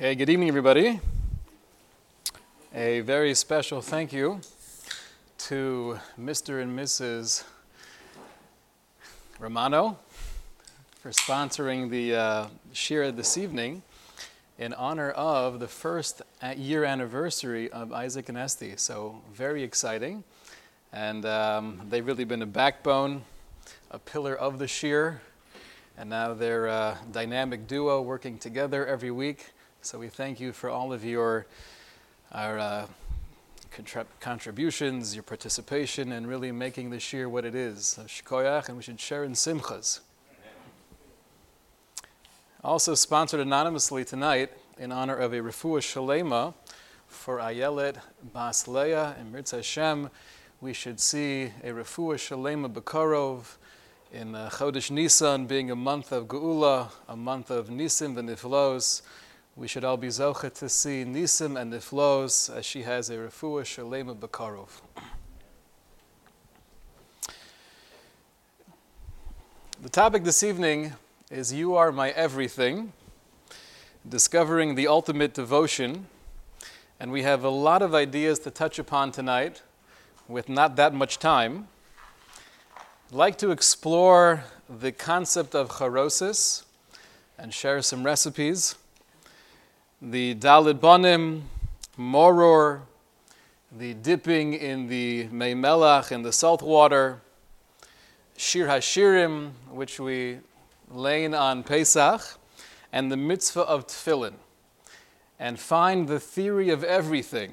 Okay, good evening, everybody. A very special thank you to Mr. and Mrs. Romano for sponsoring the uh, shir this evening in honor of the first year anniversary of Isaac and Esty. So, very exciting. And um, they've really been a backbone, a pillar of the shir. And now they're a dynamic duo working together every week. So we thank you for all of your our, uh, contrib- contributions, your participation, and really making this year what it is. Shkoyach, and we should share in simchas. Also sponsored anonymously tonight in honor of a refuah shalema for Ayelet Bas Leah and Mirza Hashem. We should see a refuah shalema bekarov in uh, Chodesh Nisan being a month of Geula, a month of Nisim and Niflos. We should all be zocha to see Nisim and Niflos as she has a refuah shalema bekarov. The topic this evening is You Are My Everything, discovering the ultimate devotion. And we have a lot of ideas to touch upon tonight with not that much time. I'd like to explore the concept of charosis and share some recipes. The Dalid Bonim, Moror, the dipping in the Meimelach in the salt water, Shir Hashirim, which we lean on Pesach, and the mitzvah of Tefillin, and find the theory of everything.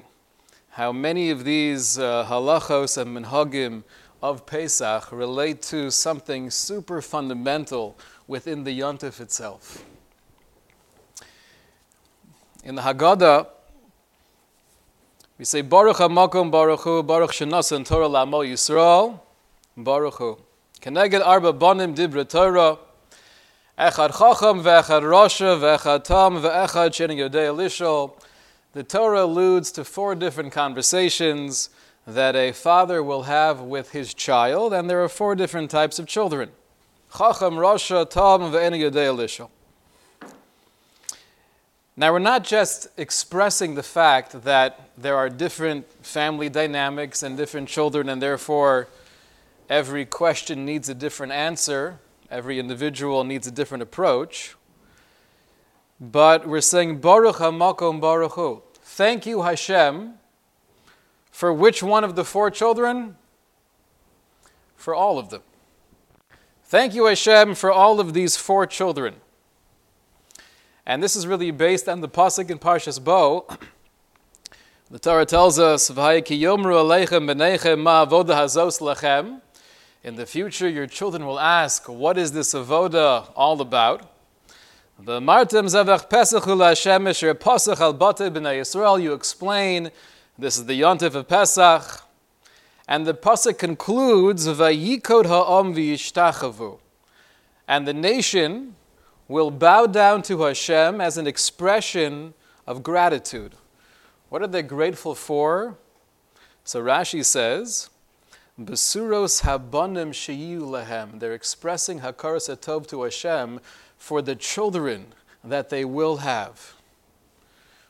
How many of these uh, halachos and minhagim of Pesach relate to something super fundamental within the yontif itself. In the Haggadah, we say Baruch HaMakom Baruch Hu Baruch Shenasan Torah Lamo Yisrael Baruch Hu. Keneged Arba Bonim Dibra Torah Echad Chacham ve'echad Rosha ve'echad Tam ve'echad Shenin Yodei Elishol. The Torah alludes to four different conversations that a father will have with his child, and there are four different types of children. Chacham, Rosha, Tam, ve'en Yodei Elishol. Now, we're not just expressing the fact that there are different family dynamics and different children, and therefore every question needs a different answer, every individual needs a different approach. But we're saying, Baruch HaMakom Baruch Hu. Thank you, Hashem, for which one of the four children? For all of them. Thank you, Hashem, for all of these four children. And this is really based on the pasuk in Parshas Bo. The Torah tells us. In the future, your children will ask, "What is this avoda all about?" The martem zavach pesach Hashem esher pasach al bate b'nei Yisrael. You explain, this is the yontif of Pesach, and the pasuk concludes, "Vayikod ha'om v'yishtachavu," and the nation will bow down to Hashem as an expression of gratitude. What are they grateful for? So Rashi says, Besuros habonim sheyu lehem. They're expressing hakaras atov to Hashem for the children that they will have.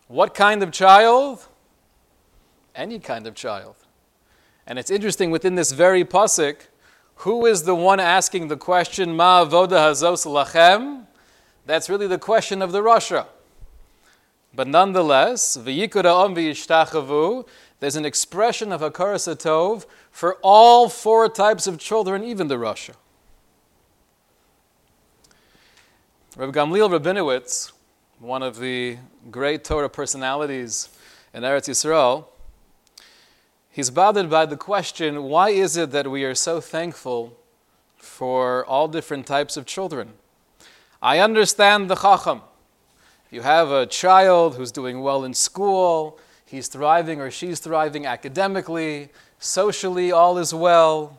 What kind of child? Any kind of child. And it's interesting within this very pasuk, who is the one asking the question, Ma avoda hazos lachem? That's really the question of the Rasha. But nonetheless, there's an expression of Hakaras Atov for all four types of children, even the Rasha. Rabbi Gamliel Rabinowitz, one of the great Torah personalities in Eretz Yisrael, he's bothered by the question why is it that we are so thankful for all different types of children? I understand the chacham. If you have a child who's doing well in school, he's thriving or she's thriving academically, socially, all is well.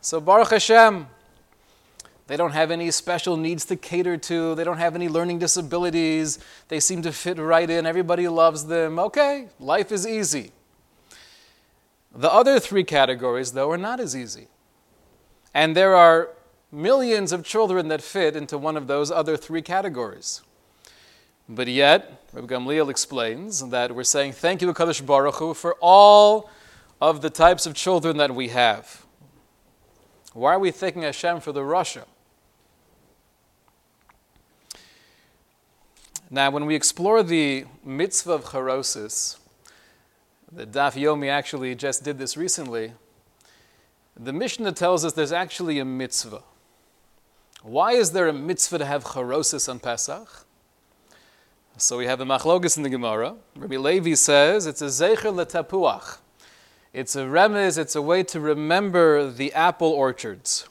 So, Baruch Hashem, they don't have any special needs to cater to, they don't have any learning disabilities, they seem to fit right in, everybody loves them. Okay, life is easy. The other three categories, though, are not as easy. And there are millions of children that fit into one of those other three categories. But yet, Rabbi Gamliel explains that we're saying thank you, Kadosh Baruch Hu, for all of the types of children that we have. Why are we thanking Hashem for the Rasha? Now, when we explore the mitzvah of charosis, the Daf Yomi actually just did this recently. The Mishnah tells us there's actually a mitzvah. Why is there a mitzvah to have charosis on Pesach? So we have the machlogis in the Gemara. Rabbi Levi says it's a zecher letapuach. It's a remez, it's a way to remember the apple orchards.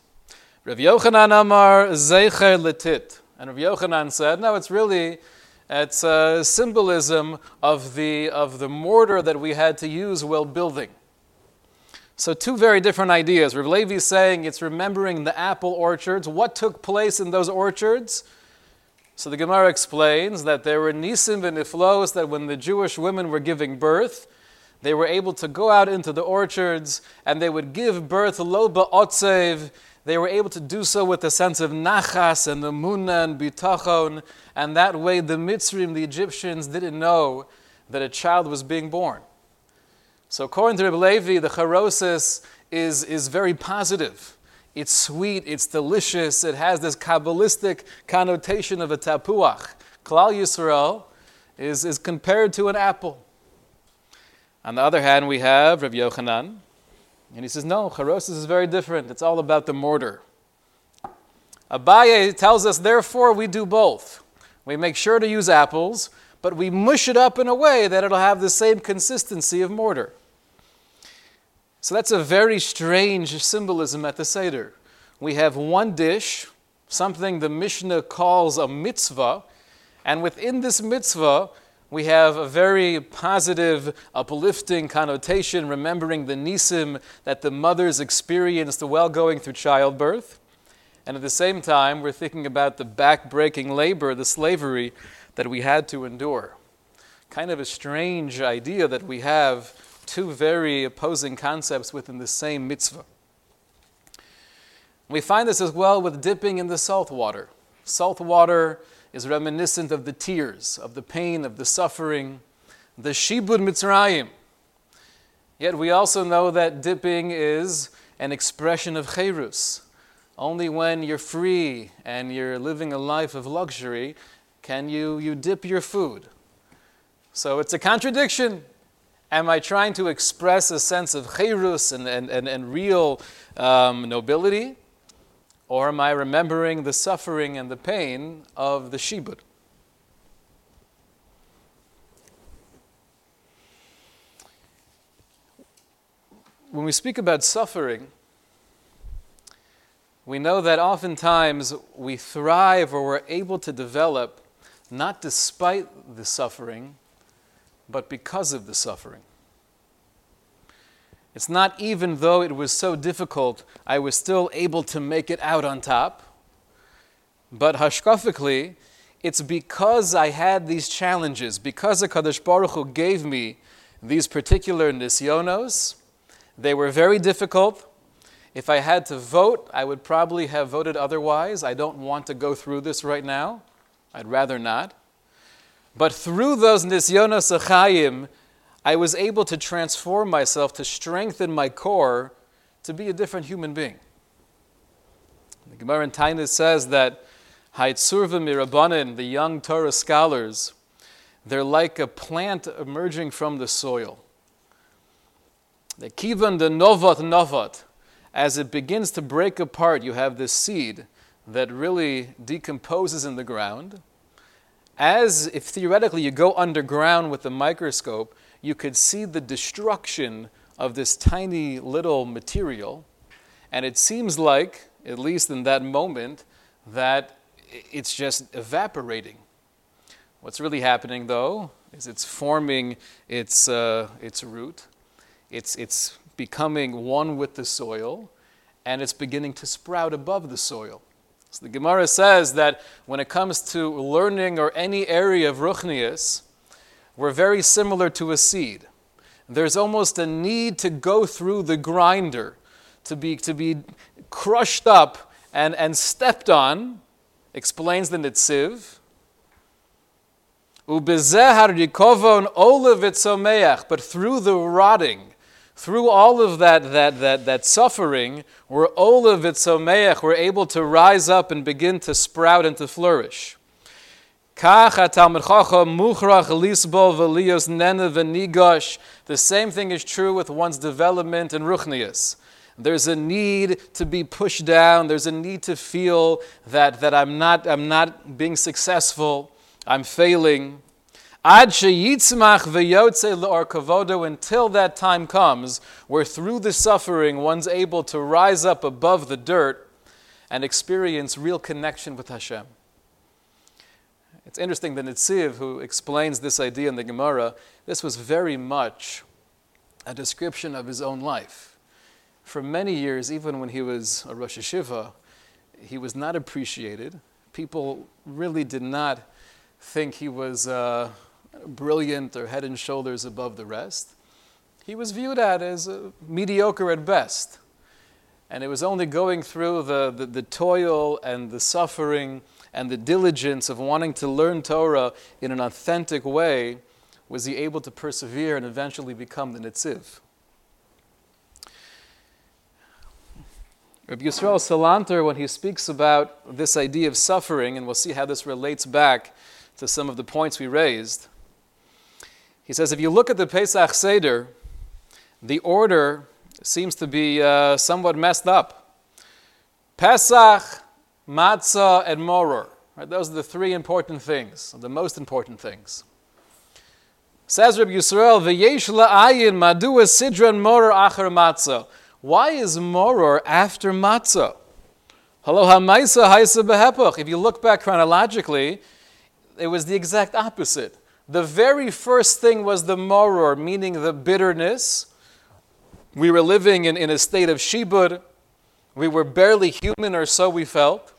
Rav Yochanan Amar zecher letit. And Rav Yochanan said, no, it's really it's a symbolism of the, of the mortar that we had to use while building. So, two very different ideas. Rav Levi is saying it's remembering the apple orchards. What took place in those orchards? So, the Gemara explains that there were nisim and iflos, that when the Jewish women were giving birth, they were able to go out into the orchards and they would give birth lo ba'otzev they were able to do so with a sense of nachas and the munna and bitachon, and that way the Mitzrim, the Egyptians, didn't know that a child was being born. So according to Rabbi Levi, the charosis is, is very positive. It's sweet, it's delicious, it has this Kabbalistic connotation of a tapuach. Klal Yisrael is, is compared to an apple. On the other hand, we have Rabbi Yochanan, and he says, no, charosis is very different. It's all about the mortar. Abaye tells us, therefore, we do both. We make sure to use apples, but we mush it up in a way that it'll have the same consistency of mortar. So that's a very strange symbolism at the Seder. We have one dish, something the Mishnah calls a mitzvah, and within this mitzvah, we have a very positive, uplifting connotation, remembering the nisim that the mothers experienced while going through childbirth. And at the same time, we're thinking about the back-breaking labor, the slavery that we had to endure. Kind of a strange idea that we have two very opposing concepts within the same mitzvah. We find this as well with dipping in the salt water. Salt water is reminiscent of the tears, of the pain, of the suffering, the Shibud Mitzrayim. Yet we also know that dipping is an expression of cherus. Only when you're free and you're living a life of luxury can you, you dip your food. So it's a contradiction. Am I trying to express a sense of cherus and, and, and, and real um, nobility? Or am I remembering the suffering and the pain of the Shibud? When we speak about suffering, we know that oftentimes we thrive or we're able to develop not despite the suffering, but because of the suffering. It's not even though it was so difficult, I was still able to make it out on top. But hashkafically, it's because I had these challenges, because the HaKadosh Baruch Hu gave me these particular nisyonos. They were very difficult. If I had to vote, I would probably have voted otherwise. I don't want to go through this right now. I'd rather not. But through those nisyonos achayim, I was able to transform myself, to strengthen my core, to be a different human being. The Gemara in Taanis says that Haitzurva Mirabanan, the young Torah scholars, they're like a plant emerging from the soil. The kivan the novat novat, as it begins to break apart, you have this seed that really decomposes in the ground. As if theoretically you go underground with the microscope, you could see the destruction of this tiny little material. And it seems like, at least in that moment, that it's just evaporating. What's really happening, though, is it's forming its, uh, its root, it's, it's becoming one with the soil, and it's beginning to sprout above the soil. So the Gemara says that when it comes to learning or any area of Ruchnius, we're very similar to a seed. There's almost a need to go through the grinder, to be, to be crushed up and, and stepped on, explains the Nitziv. But through the rotting, through all of that, that, that, that suffering, we're olav vitzomeach, we're able to rise up and begin to sprout and to flourish. The same thing is true with one's development in Ruchnius. There's a need to be pushed down. There's a need to feel that, that I'm, not, I'm not being successful. I'm failing. Until that time comes, where through the suffering one's able to rise up above the dirt and experience real connection with Hashem. It's interesting that Nitziv, who explains this idea in the Gemara, this was very much a description of his own life. For many years, even when he was a Rosh Hashiva, he was not appreciated. People really did not think he was uh, brilliant or head and shoulders above the rest. He was viewed at as uh, mediocre at best. And it was only going through the, the, the toil and the suffering and the diligence of wanting to learn Torah in an authentic way was he able to persevere and eventually become the Nitziv. Rabbi Yisrael Salanter, when he speaks about this idea of suffering, and we'll see how this relates back to some of the points we raised, he says if you look at the Pesach Seder, the order seems to be uh, somewhat messed up. Pesach matzah, and moror. Right? Those are the three important things, the most important things. Says Rabbi Yisrael, V'yesh la'ayin madua sidran moror acher matzah. Why is moror after matzah? Hello, ha'maisa ha'isa behepach. If you look back chronologically, it was the exact opposite. The very first thing was the moror, meaning the bitterness. We were living in, in a state of shibud. We were barely human, or so we felt.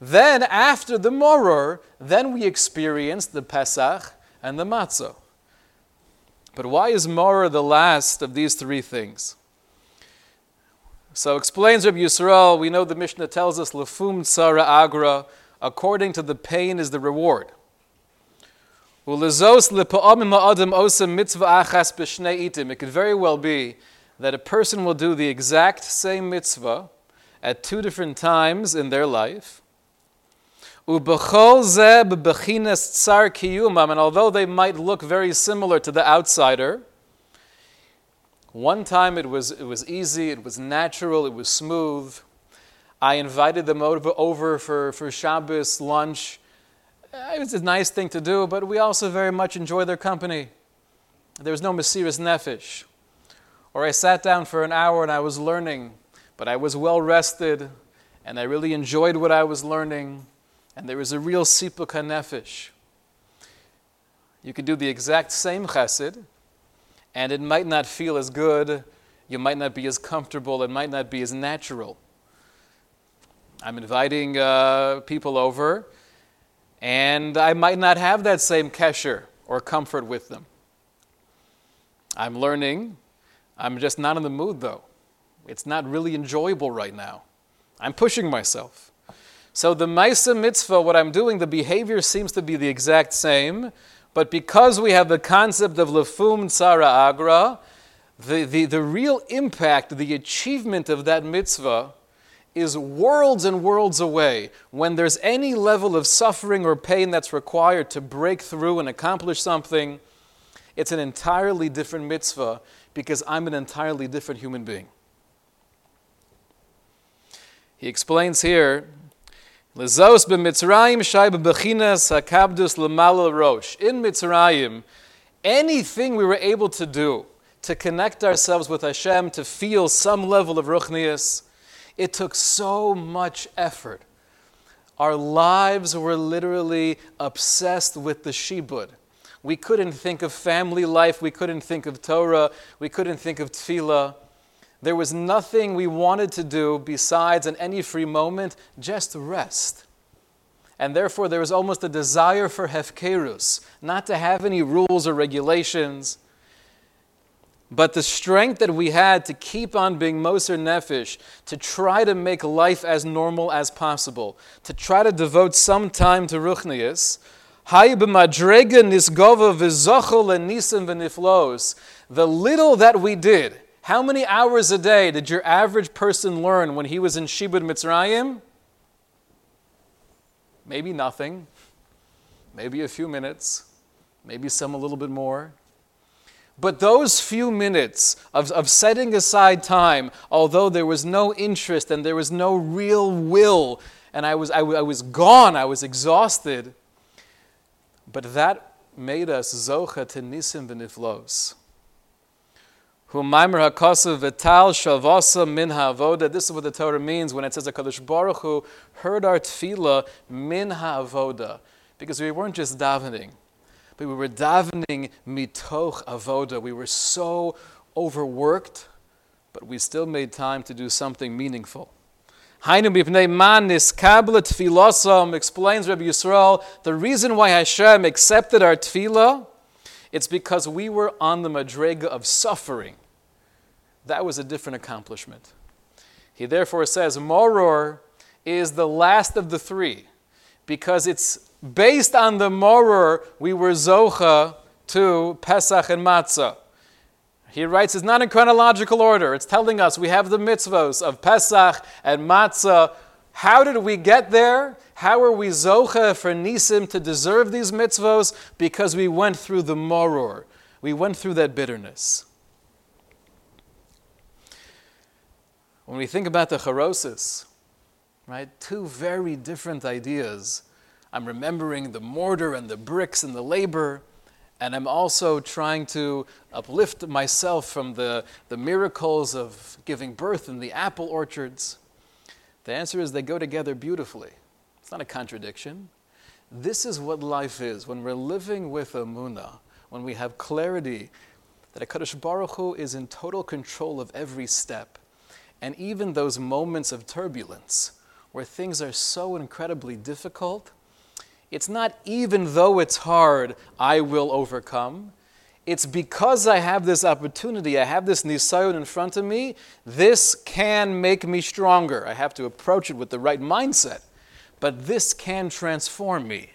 Then, after the Moror, then we experienced the Pesach and the Matzah. But why is Moror the last of these three things? So explains Rabbi Yisrael, we know the Mishnah tells us, Lefum Tzara Agra, according to the pain is the reward. It could very well be that a person will do the exact same mitzvah at two different times in their life, and although they might look very similar to the outsider, one time it was, it was easy, it was natural, it was smooth. I invited them over, for, for Shabbos lunch. It was a nice thing to do, but we also very much enjoy their company. There was no Mesiris Nefesh. Or I sat down for an hour and I was learning, but I was well rested and I really enjoyed what I was learning and there was a real sipuk nefesh. You could do the exact same chesed, and it might not feel as good, you might not be as comfortable, it might not be as natural. I'm inviting uh, people over, and I might not have that same kesher or comfort with them. I'm learning. I'm just not in the mood, though. It's not really enjoyable right now. I'm pushing myself. So the Maisa mitzvah, what I'm doing, the behavior seems to be the exact same, but because we have the concept of lefum tzara agra, the, the, the real impact, the achievement of that mitzvah is worlds and worlds away. When there's any level of suffering or pain that's required to break through and accomplish something, it's an entirely different mitzvah because I'm an entirely different human being. He explains here. In Mitzrayim, anything we were able to do to connect ourselves with Hashem, to feel some level of ruchnias, it took so much effort. Our lives were literally obsessed with the shibud. We couldn't think of family life, we couldn't think of Torah, we couldn't think of tefillah. There was nothing we wanted to do besides, in any free moment, just rest. And therefore, there was almost a desire for hefkerus, not to have any rules or regulations. But the strength that we had to keep on being Moser Nefesh, to try to make life as normal as possible, to try to devote some time to Ruchnias, The little that we did, how many hours a day did your average person learn when he was in Shibud Mitzrayim? Maybe nothing, maybe a few minutes, maybe some a little bit more. But those few minutes of, of setting aside time, although there was no interest and there was no real will, and I was, I, was gone, I was exhausted, but that made us zocha to nisim v'niflos. Humaimer hakasav v'tal shavasa min ha'avoda. This is what the Torah means when it says HaKadosh Baruch Hu heard our tefillah min ha'avoda. Because we weren't just davening but we were davening mitoch avoda. We were so overworked, but we still made time to do something meaningful. Hainu mipnei man niskabla tefilosam explains Rabbi Yisrael the reason why Hashem accepted our tefillah, it's because we were on the madrega of suffering. That was a different accomplishment. He therefore says Moror is the last of the three because it's based on the Moror, we were Zocha to Pesach and Matzah. He writes, it's not in chronological order. It's telling us we have the mitzvos of Pesach and Matzah. How did we get there? How are we Zocha for Nisim to deserve these mitzvos? Because we went through the Moror. We went through that bitterness. When we think about the Charosis, right, two very different ideas I'm remembering the mortar and the bricks and the labor. And I'm also trying to uplift myself from the, the miracles of giving birth in the apple orchards. The answer is they go together beautifully. It's not a contradiction. This is what life is when we're living with Amunah, when we have clarity that HaKadosh Baruch Hu is in total control of every step. And even those moments of turbulence where things are so incredibly difficult, it's not even though it's hard, I will overcome. It's because I have this opportunity, I have this nisayon in front of me, this can make me stronger. I have to approach it with the right mindset. But this can transform me.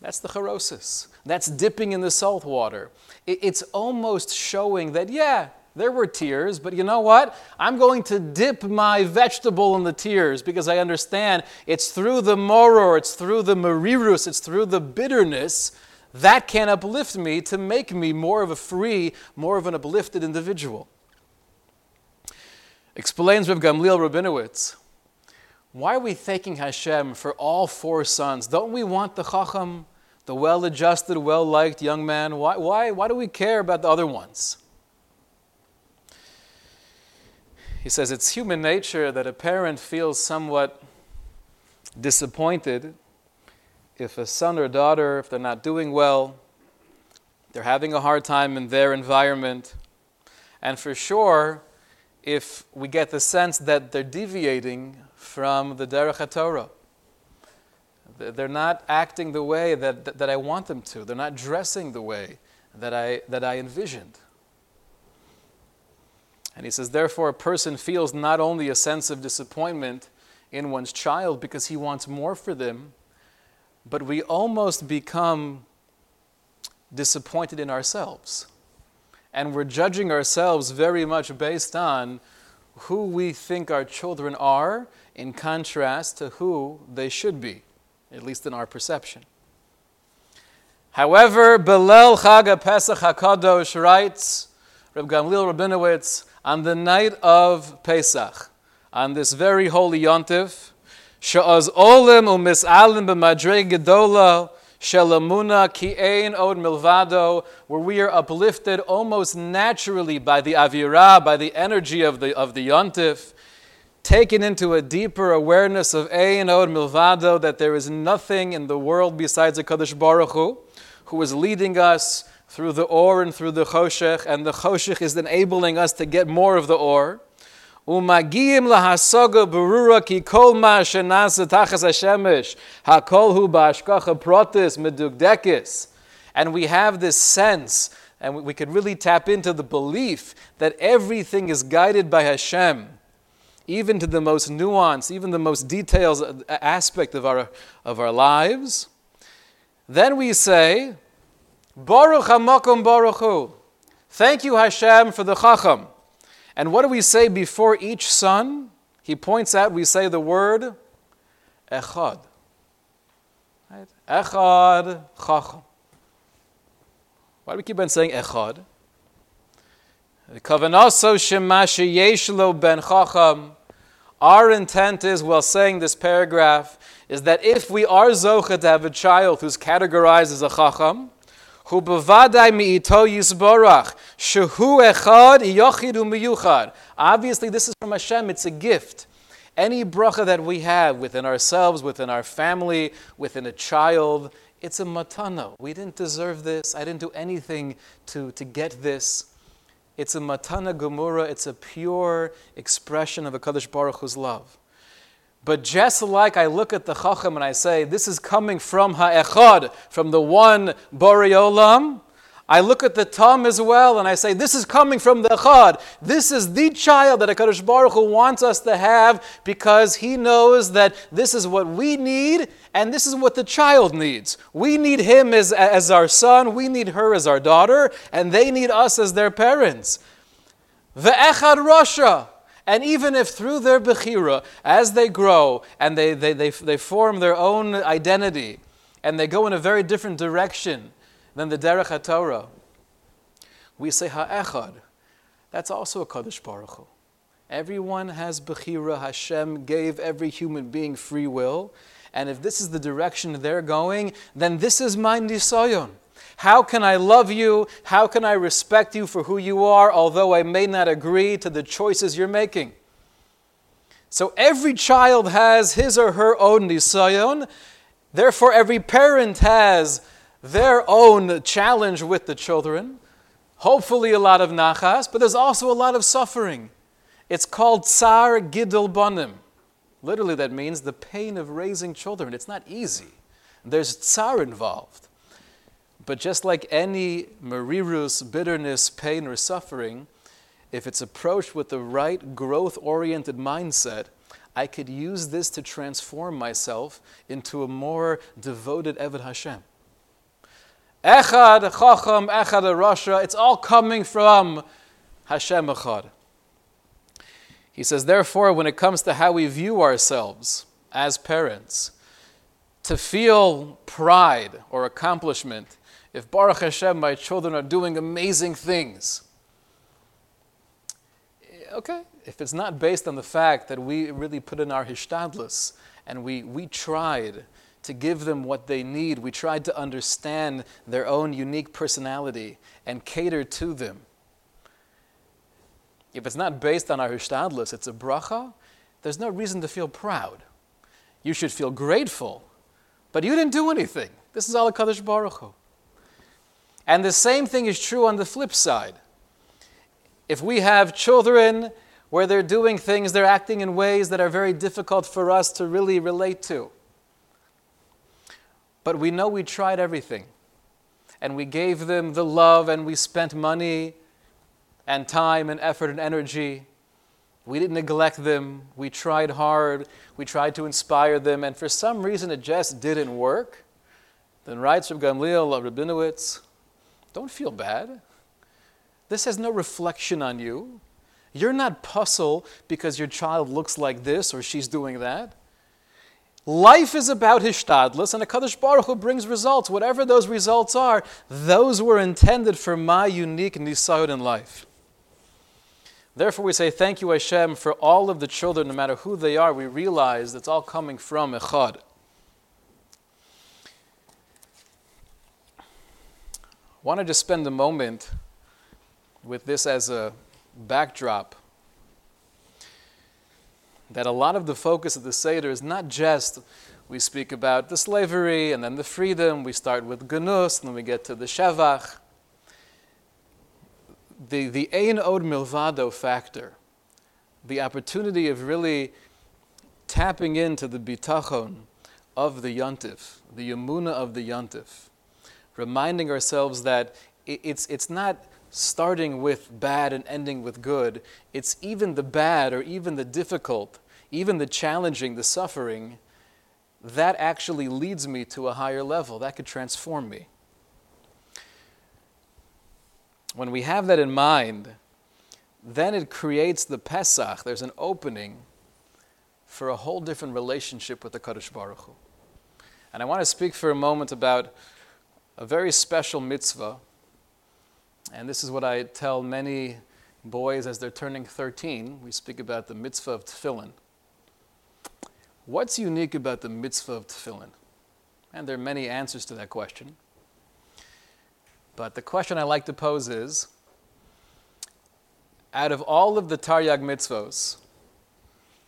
That's the charosis. That's dipping in the salt water. It's almost showing that, yeah, there were tears, but you know what? I'm going to dip my vegetable in the tears because I understand it's through the moror, it's through the marirus, it's through the bitterness that can uplift me to make me more of a free, more of an uplifted individual. Explains Rav Gamliel Rabinowitz. Why are we thanking Hashem for all four sons? Don't we want the Chacham, the well adjusted, well liked young man? Why, why, why do we care about the other ones? He says it's human nature that a parent feels somewhat disappointed if a son or daughter, if they're not doing well, they're having a hard time in their environment. And for sure, if we get the sense that they're deviating from the Derech HaTorah. They're not acting the way that, that, that I want them to. They're not dressing the way that I, that I envisioned. And he says, therefore, a person feels not only a sense of disappointment in one's child because he wants more for them, but we almost become disappointed in ourselves. And we're judging ourselves very much based on who we think our children are in contrast to who they should be, at least in our perception. However, Belel Chag Pesach HaKadosh writes, Reb Gamliel Rabinowitz, on the night of Pesach, on this very holy yontif, Sha'az Olim u'mis'alim b'madrei gedola shelamuna od milvado, where we are uplifted almost naturally by the avira, by the energy of the, of the yontif, taken into a deeper awareness of ein od milvado, that there is nothing in the world besides a Kadosh Baruch Hu, who is leading us through the or and through the choshech, and the choshech is enabling us to get more of the or. Umagiyim lahasoga berura ki kol ma shenasa tachas hashemesh hakol hu ba'ashkacha protis medugdekis. And we have this sense, and we could really tap into the belief that everything is guided by Hashem, even to the most nuanced, even the most detailed aspect of our, of our lives Then we say, Baruch HaMakom Baruch Hu. Thank you, Hashem, for the Chacham. And what do we say before each son? He points out, we say the word Echad. Right? Echad Chacham. Why do we keep on saying Echad? Kavanaso Shemashi Yeshlo Ben Chacham. Our intent is, while saying this paragraph, is that if we are zocha to have a child who's categorized as a chacham, who bevadai mi'ito yisborach, shehu echad yochidu miyuchad. Obviously, this is from Hashem, it's a gift. Any bracha that we have within ourselves, within our family, within a child, it's a matana. We didn't deserve this. I didn't do anything to, to get this. It's a matana gemura. It's a pure expression of a Kadosh Baruch Hu's love. But just like I look at the Chacham and I say, this is coming from Ha'echad, from the one Boriolam, I look at the Tam as well and I say, this is coming from the Echad. This is the child that HaKadosh Baruch Hu wants us to have because he knows that this is what we need and this is what the child needs. We need him as, as our son, we need her as our daughter, and they need us as their parents. The Echad Rasha. And even if through their Bechira, as they grow and they, they, they, they form their own identity and they go in a very different direction than the Derech HaTorah, we say Ha'echad. That's also a Kadosh Baruch Hu. Everyone has Bechira. Hashem gave every human being free will. And if this is the direction they're going, then this is my Nisayon. How can I love you? How can I respect you for who you are, although I may not agree to the choices you're making? So every child has his or her own nisayon. Therefore, every parent has their own challenge with the children. Hopefully, a lot of nachas, but there's also a lot of suffering. It's called tsar gidul banim. Literally, that means the pain of raising children. It's not easy. There's tsar involved. But just like any merirus, bitterness, pain, or suffering, if it's approached with the right growth oriented mindset, I could use this to transform myself into a more devoted Eved Hashem. Echad, Chacham, Echad, Rasha, it's all coming from Hashem Echad. He says, therefore, when it comes to how we view ourselves as parents, to feel pride or accomplishment if Baruch Hashem, my children are doing amazing things. Eh, okay, if it's not based on the fact that we really put in our hishtadlus and we, we tried to give them what they need, we tried to understand their own unique personality and cater to them. If it's not based on our hishtadlus, it's a bracha, there's no reason to feel proud. You should feel grateful, but you didn't do anything. This is all a Kadosh Baruch Hu. And the same thing is true on the flip side. If we have children where they're doing things, they're acting in ways that are very difficult for us to really relate to. But we know we tried everything. And we gave them the love, and we spent money and time and effort and energy. We didn't neglect them. We tried hard. We tried to inspire them. And for some reason, it just didn't work. Then writes Reb Gamliel Rabinowitz, don't feel bad. This has no reflection on you. You're not puzzled because your child looks like this or she's doing that. Life is about hishtadlus, and a Kadosh Baruch Hu brings results. Whatever those results are, those were intended for my unique nisayot in life. Therefore, we say thank you, Hashem, for all of the children, no matter who they are. We realize it's all coming from Echad. Wanted to spend a moment with this as a backdrop that a lot of the focus of the Seder is not just we speak about the slavery and then the freedom, we start with Ganus, and then we get to the Shevach. The, the Ein Od Milvado factor, the opportunity of really tapping into the bitachon of the yontif, the yamuna of the yontif, reminding ourselves that it's, it's not starting with bad and ending with good. It's even the bad or even the difficult, even the challenging, the suffering, that actually leads me to a higher level. That could transform me. When we have that in mind, then it creates the Pesach. There's an opening for a whole different relationship with the Kadosh Baruch Hu. And I want to speak for a moment about a very special mitzvah. And this is what I tell many boys as they're turning 13. We speak about the mitzvah of tefillin. What's unique about the mitzvah of tefillin? And there are many answers to that question. But the question I like to pose is out of all of the Taryag mitzvos,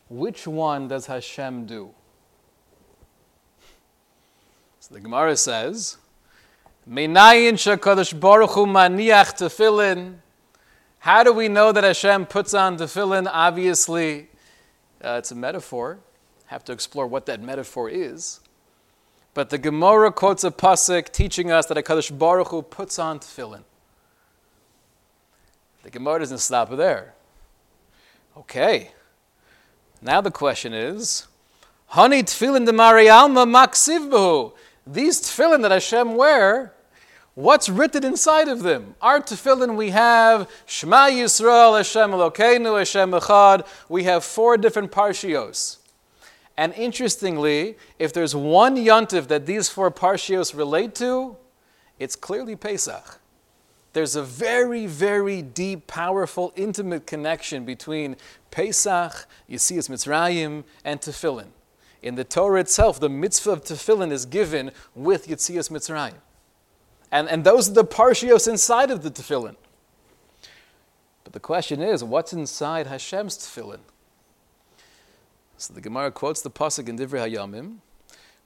which one does Hashem do? So the Gemara says, Meinayin shakadosh baruch hu maniach tefillin. How do we know that Hashem puts on tefillin? Obviously, uh, it's a metaphor. Have to explore what that metaphor is. But the Gemara quotes a pasuk teaching us that Hakadosh Baruch Hu puts on tefillin. The Gemara doesn't stop there. Okay. Now the question is, Honey tefillin de Marialma maksiv These tefillin that Hashem wear, what's written inside of them? Our tefillin we have Shema Yisrael Hashem Elokeinu Hashem Echad. We have four different parshios. And interestingly, if there's one yontif that these four parshios relate to, it's clearly Pesach. There's a very, very deep, powerful, intimate connection between Pesach, Yitzias Mitzrayim, and Tefillin. In the Torah itself, the mitzvah of Tefillin is given with Yitzias Mitzrayim. And, and those are the parshios inside of the Tefillin. But the question is, what's inside Hashem's Tefillin? So the Gemara quotes the pasuk in Divrei Hayamim,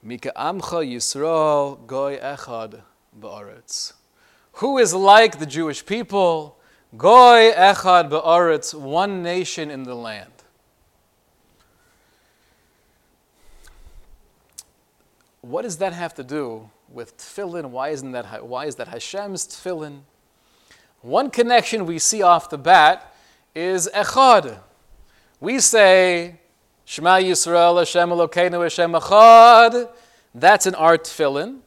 Mika Amcha Yisrael Goy Echad Ba'aretz who is like the Jewish people? Goy echad be'aretz, one nation in the land. What does that have to do with tefillin? Why isn't that? Why is that Hashem's tefillin? One connection we see off the bat is echad. We say Shema Yisrael Hashem Elokeinu Hashem Echad. That's an art tefillin.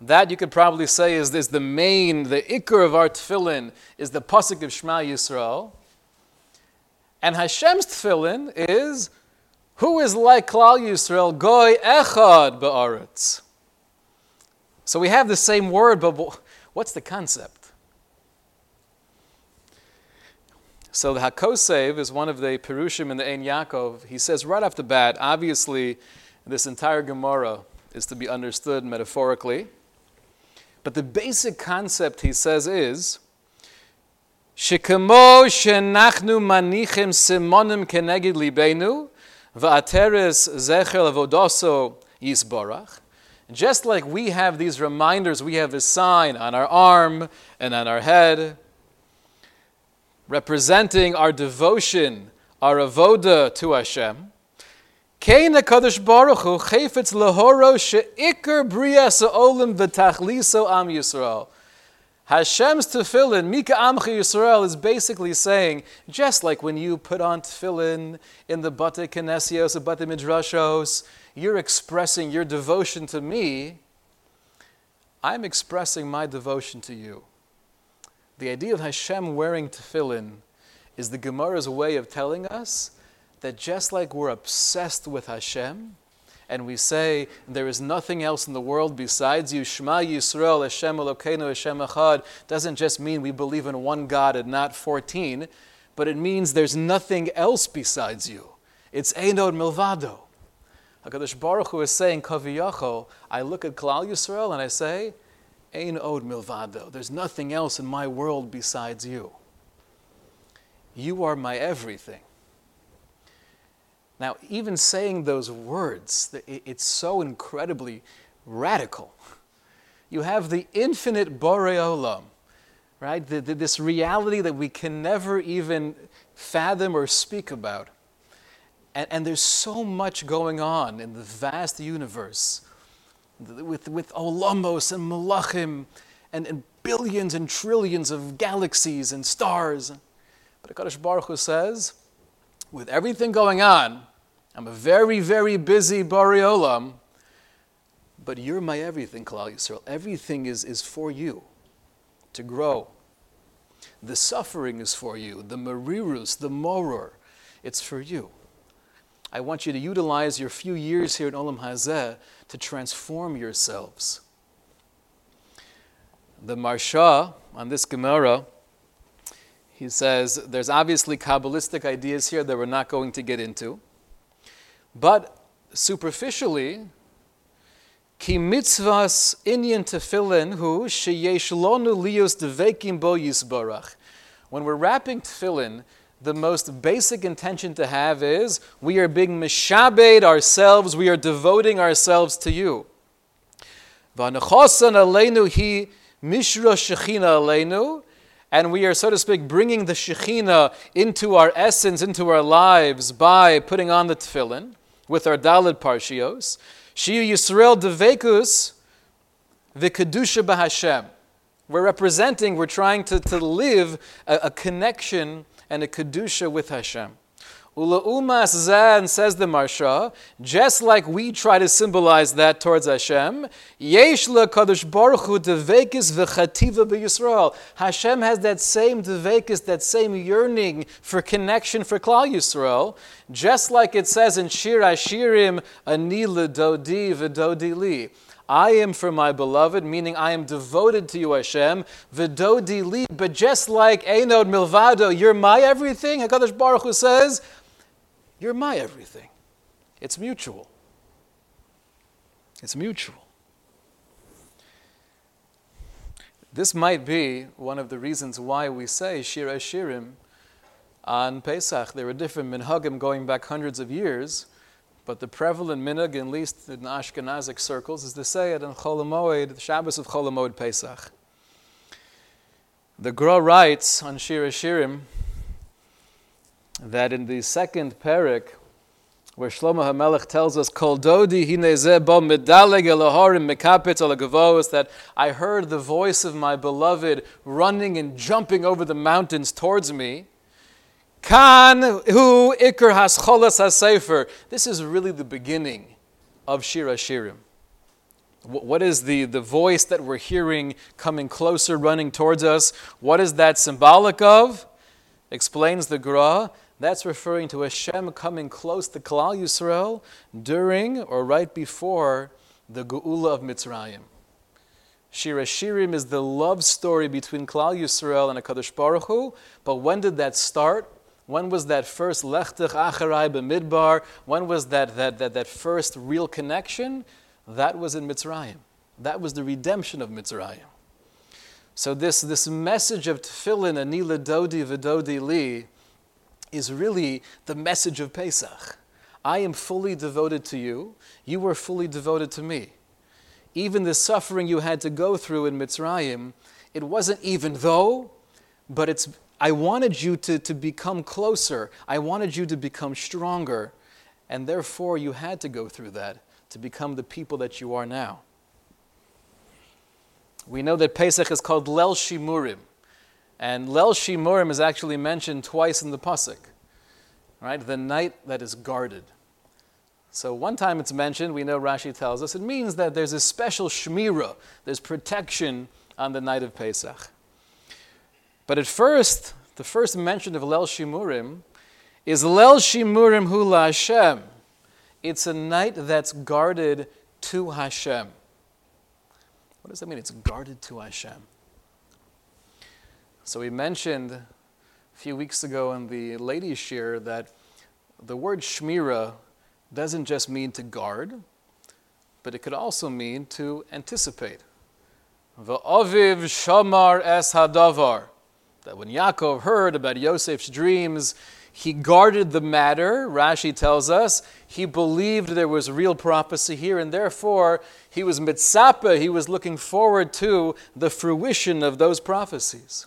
That you could probably say is, is the main, the ikr of our tefillin is the pasuk of Shema Yisrael. And Hashem's tefillin is, who is like Klal Yisrael, goy echad ba'aretz. So we have the same word, but what's the concept? So the Hakosev is one of the Perushim in the Ein Yaakov. He says right off the bat, obviously, this entire Gemara is to be understood metaphorically. But the basic concept, he says, is Shekamo shenachnu manichim simonim kenegid libenu va'ateres zecher avodoso yisborach. Just like we have these reminders, we have a sign on our arm and on our head representing our devotion, our avoda to Hashem. HaKadosh Baruch. Hashem's tefillin, Mika Amcha Yisrael, is basically saying, just like when you put on tefillin in the Bate Kinesios, the Bate Midrashos, you're expressing your devotion to me, I'm expressing my devotion to you. The idea of Hashem wearing tefillin is the Gemara's way of telling us that just like we're obsessed with Hashem, and we say there is nothing else in the world besides you, Shema Yisrael, Hashem Elokeinu, Hashem Echad, doesn't just mean we believe in one God and not 14, but it means there's nothing else besides you. It's Einod Milvado. HaKadosh Baruch Hu is saying, Kaviyachol, I look at Klal Yisrael and I say, Ein Od Milvado. There's nothing else in my world besides you. You are my everything. Now, even saying those words, it's so incredibly radical. You have the infinite Boreolam, right? The, the, this reality that we can never even fathom or speak about. And, and there's so much going on in the vast universe with, with Olamos and Malachim and, and billions and trillions of galaxies and stars. But HaKadosh Baruch Hu says, with everything going on, I'm a very, very busy Bariolam, But you're my everything, Klal Yisrael. Everything is, is for you to grow. The suffering is for you. The marirus, the moror, it's for you. I want you to utilize your few years here in Olam Hazeh to transform yourselves. The Maharsha on this Gemara, he says there's obviously Kabbalistic ideas here that we're not going to get into. But superficially, ki mitzvahs inyan tefillin hu sheyesh lonu lios devekim bo yisbarach. When we're wrapping tefillin, the most basic intention to have is we are being mishabed ourselves, we are devoting ourselves to you. And we are, so to speak, bringing the Shekhinah into our essence, into our lives by putting on the tefillin with our Dalid Parshios. Shiu Yisrael Devekus V'Kedusha B'Hashem. We're representing, we're trying to, to live a, a connection and a Kedusha with Hashem. Ulaumas zan says the Maharsha, just like we try to symbolize that towards Hashem, yesh kadosh baruch hu devekis v'chativa b'Yisrael. Hashem has that same devekis, that same yearning for connection for Klal Yisrael, just like it says in Shir Hashirim, ani l'dodi v'dodi li. I am for my beloved, meaning I am devoted to you, Hashem. V'dodi li, but just like Einod Milvado, you're my everything. Hakadosh Baruch Hu says, you're my everything. It's mutual. It's mutual. This might be one of the reasons why we say Shir Shirim on Pesach. There were different minhagim going back hundreds of years, but the prevalent minhag, at least in Ashkenazic circles, is to say it on Chol the Shabbos of Chol Pesach. The Gra writes on Shir Shirim that in the second parak, where Shlomo HaMelech tells us, Kol dodi hinezeh bo medaleg elohorim mekapet alagavos, that I heard the voice of my beloved running and jumping over the mountains towards me. Kan hu ikr hascholas hasefer. This is really the beginning of Shir Shirim. What is the, the voice that we're hearing coming closer, running towards us? What is that symbolic of? Explains the Gra that's referring to Hashem coming close to Klal Yisrael during or right before the Geula of Mitzrayim. Shir Shirim is the love story between Klal Yisrael and HaKadosh Baruch Hu, but when did that start? When was that first Lechtech Acharai B'Midbar? When was that, that, that, that first real connection? That was in Mitzrayim. That was the redemption of Mitzrayim. So this, this message of Tefillin, Ani L'Dodi V'Dodi Li, is really the message of Pesach. I am fully devoted to you, you were fully devoted to me. Even the suffering you had to go through in Mitzrayim, it wasn't even though, but it's I wanted you to, to become closer. I wanted you to become stronger. And therefore, you had to go through that to become the people that you are now. We know that Pesach is called Lel Shimurim. And Lel Shimurim is actually mentioned twice in the Pasuk, right? The night that is guarded. So one time it's mentioned, we know Rashi tells us, it means that there's a special shmira, there's protection on the night of Pesach. But at first, the first mention of Lel Shimurim is Lel Shimurim Hula Hashem. It's a night that's guarded to Hashem. What does that mean? It's guarded to Hashem. So we mentioned a few weeks ago in the ladies' shiur that the word shmira doesn't just mean to guard, but it could also mean to anticipate. V'aviv shamar es hadavar. That when Yaakov heard about Yosef's dreams, he guarded the matter, Rashi tells us. He believed there was real prophecy here, and therefore he was mitzapa, he was looking forward to the fruition of those prophecies.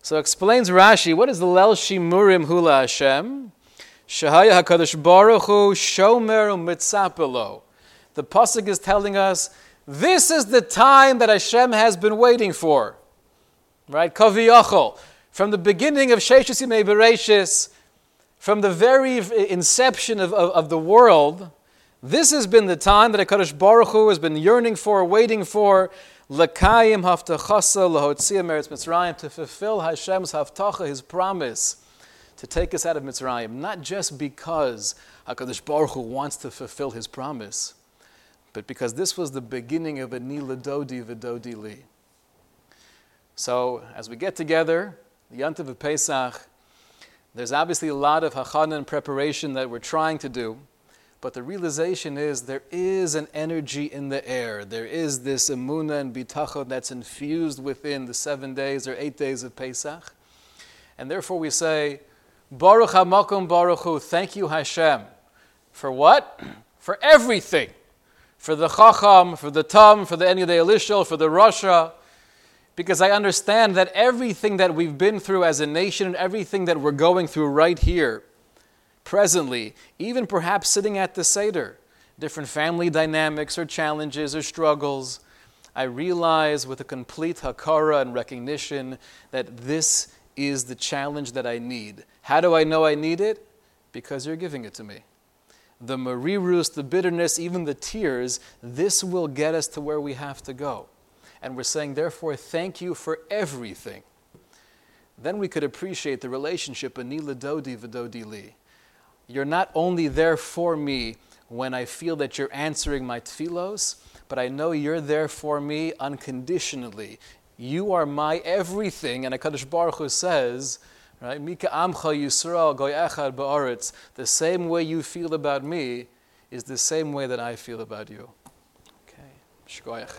So explains Rashi, what is the Lel Shimurim Hula Hashem? Shahaya HaKadosh Baruch Hu Shomer Mitzapelo. The Pasuk is telling us, this is the time that Hashem has been waiting for. Right? Kaviyachol. From the beginning of Sheshis Bereshis, from the very inception of, of, of the world, This has been the time that HaKadosh Baruch Hu has been yearning for, waiting for, L'kayim haftachasa lahotzia meretz Mitzrayim, to fulfill Hashem's haftacha, His promise, to take us out of Mitzrayim, not just because HaKadosh Baruch Hu wants to fulfill His promise, but because this was the beginning of Ani L'Dodi V'Dodi Li. So, as we get together, the Yantav of Pesach, there's obviously a lot of hachana and preparation that we're trying to do, but the realization is there is an energy in the air. There is this emuna and bitachon that's infused within the seven days or eight days of Pesach. And therefore we say, Baruch HaMakom Baruch Hu, thank you Hashem. For what? For everything. For the Chacham, for the Tam, for the Eni Elishel, for the Rasha, because I understand that everything that we've been through as a nation and everything that we're going through right here, presently, even perhaps sitting at the Seder, different family dynamics or challenges or struggles, I realize with a complete hakara and recognition that this is the challenge that I need. How do I know I need it? Because you're giving it to me. The marirus, the bitterness, even the tears, this will get us to where we have to go and we're saying, therefore, thank you for everything, then we could appreciate the relationship ani l'dodi v'dodi li. You're not only there for me when I feel that you're answering my tfilos, but I know you're there for me unconditionally. You are my everything, and HaKadosh Baruch Hu says, right, Mika amcha Yisrael goy echad ba'aretz, the same way you feel about me is the same way that I feel about you. Okay, shkoyach.